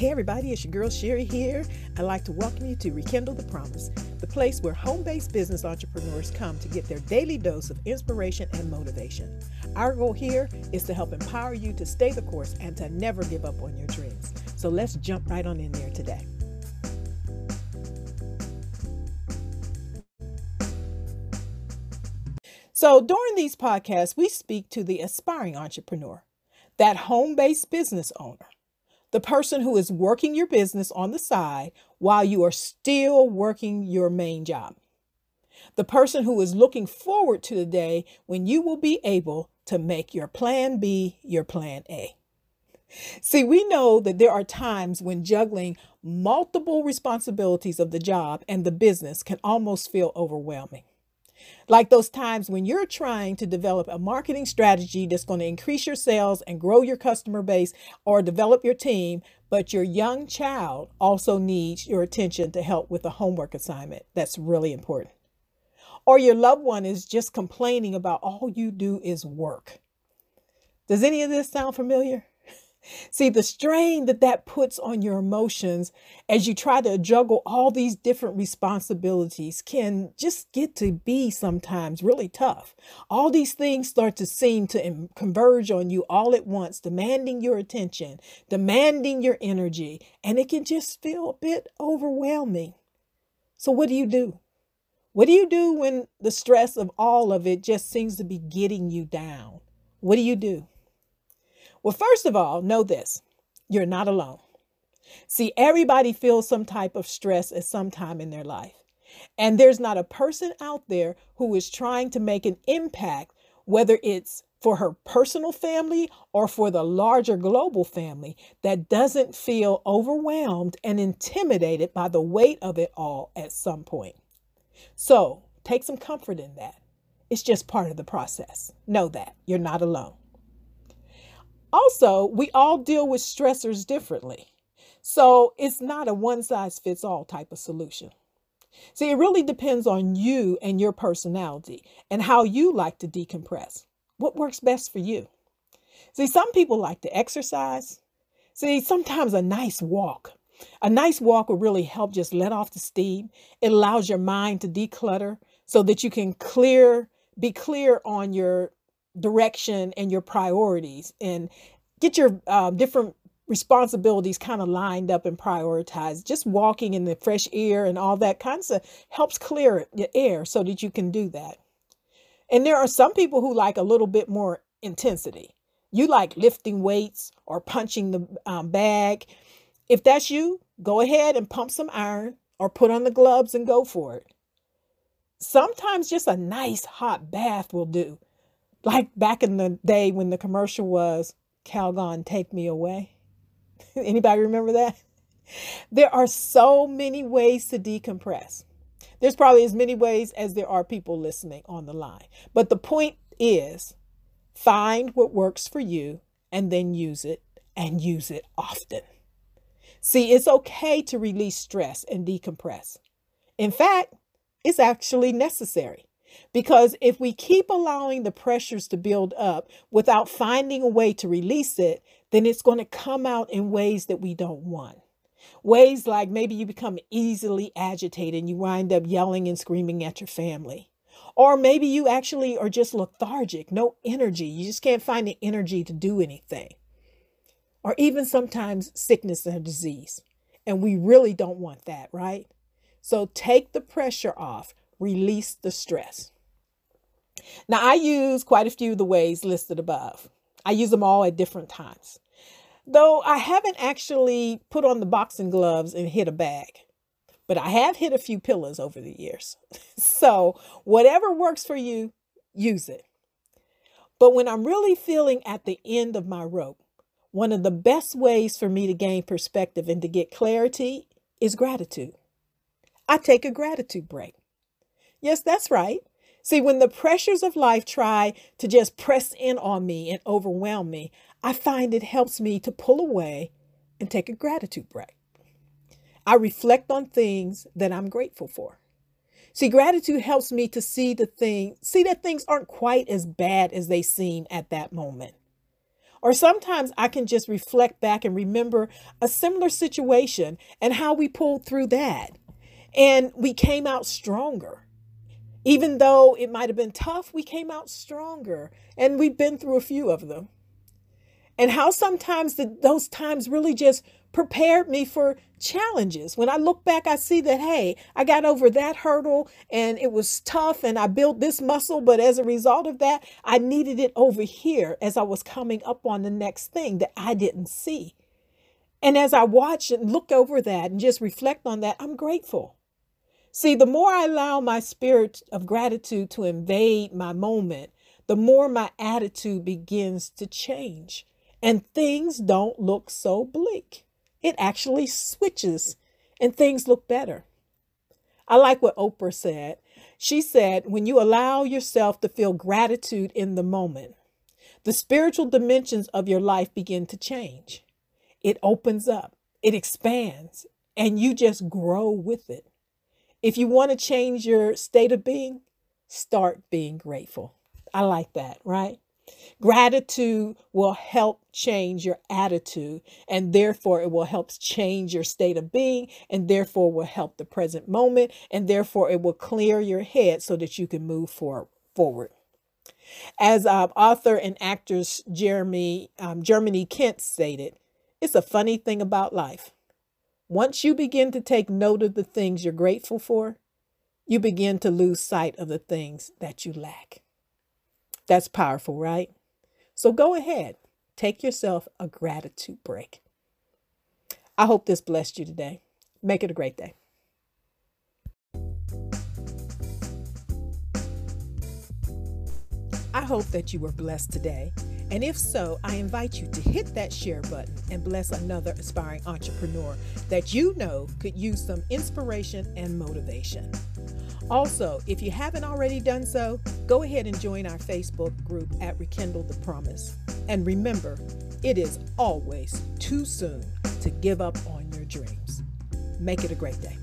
Hey everybody, it's your girl Sherry here. I'd like to welcome you to Rekindle the Promise, the place where home based business entrepreneurs come to get their daily dose of inspiration and motivation. Our goal here is to help empower you to stay the course and to never give up on your dreams. So let's jump right on in there today. So, during these podcasts, we speak to the aspiring entrepreneur, that home based business owner the person who is working your business on the side while you are still working your main job. The person who is looking forward to the day when you will be able to make your plan B your plan A. See, we know that there are times when juggling multiple responsibilities of the job and the business can almost feel overwhelming. Like those times when you're trying to develop a marketing strategy that's going to increase your sales and grow your customer base or develop your team, but your young child also needs your attention to help with a homework assignment that's really important. Or your loved one is just complaining about all you do is work. Does any of this sound familiar? See, the strain that that puts on your emotions as you try to juggle all these different responsibilities can just get to be sometimes really tough. All these things start to seem to converge on you all at once, demanding your attention, demanding your energy, and it can just feel a bit overwhelming. So, what do you do? What do you do when the stress of all of it just seems to be getting you down? What do you do? Well, first of all, know this you're not alone. See, everybody feels some type of stress at some time in their life. And there's not a person out there who is trying to make an impact, whether it's for her personal family or for the larger global family, that doesn't feel overwhelmed and intimidated by the weight of it all at some point. So take some comfort in that. It's just part of the process. Know that you're not alone. Also, we all deal with stressors differently. So it's not a one size fits all type of solution. See, it really depends on you and your personality and how you like to decompress. What works best for you? See, some people like to exercise. See, sometimes a nice walk. A nice walk will really help just let off the steam. It allows your mind to declutter so that you can clear, be clear on your direction and your priorities and get your uh, different responsibilities kind of lined up and prioritized. Just walking in the fresh air and all that kind of helps clear the air so that you can do that. And there are some people who like a little bit more intensity. You like lifting weights or punching the um, bag. If that's you, go ahead and pump some iron or put on the gloves and go for it. Sometimes just a nice hot bath will do like back in the day when the commercial was Calgon take me away. Anybody remember that? There are so many ways to decompress. There's probably as many ways as there are people listening on the line. But the point is find what works for you and then use it and use it often. See, it's okay to release stress and decompress. In fact, it's actually necessary. Because if we keep allowing the pressures to build up without finding a way to release it, then it's going to come out in ways that we don't want. Ways like maybe you become easily agitated and you wind up yelling and screaming at your family. Or maybe you actually are just lethargic, no energy. You just can't find the energy to do anything. Or even sometimes sickness and disease. And we really don't want that, right? So take the pressure off release the stress. Now, I use quite a few of the ways listed above. I use them all at different times. Though I haven't actually put on the boxing gloves and hit a bag, but I have hit a few pillars over the years. so, whatever works for you, use it. But when I'm really feeling at the end of my rope, one of the best ways for me to gain perspective and to get clarity is gratitude. I take a gratitude break. Yes, that's right. See, when the pressures of life try to just press in on me and overwhelm me, I find it helps me to pull away and take a gratitude break. I reflect on things that I'm grateful for. See, gratitude helps me to see the thing, see that things aren't quite as bad as they seem at that moment. Or sometimes I can just reflect back and remember a similar situation and how we pulled through that. And we came out stronger. Even though it might have been tough, we came out stronger. And we've been through a few of them. And how sometimes those times really just prepared me for challenges. When I look back, I see that, hey, I got over that hurdle and it was tough and I built this muscle. But as a result of that, I needed it over here as I was coming up on the next thing that I didn't see. And as I watch and look over that and just reflect on that, I'm grateful. See, the more I allow my spirit of gratitude to invade my moment, the more my attitude begins to change and things don't look so bleak it actually switches and things look better. I like what Oprah said. She said, when you allow yourself to feel gratitude in the moment, the spiritual dimensions of your life begin to change. It opens up, it expands, and you just grow with it. If you want to change your state of being, start being grateful. I like that, right? Gratitude will help change your attitude, and therefore it will help change your state of being, and therefore will help the present moment, and therefore it will clear your head so that you can move for, forward. As uh, author and actress Jeremy um, Germany Kent stated, it's a funny thing about life. Once you begin to take note of the things you're grateful for, you begin to lose sight of the things that you lack. That's powerful, right? So go ahead, take yourself a gratitude break. I hope this blessed you today. Make it a great day. I hope that you were blessed today. And if so, I invite you to hit that share button and bless another aspiring entrepreneur that you know could use some inspiration and motivation. Also, if you haven't already done so, go ahead and join our Facebook group at Rekindle the Promise. And remember, it is always too soon to give up on your dreams. Make it a great day.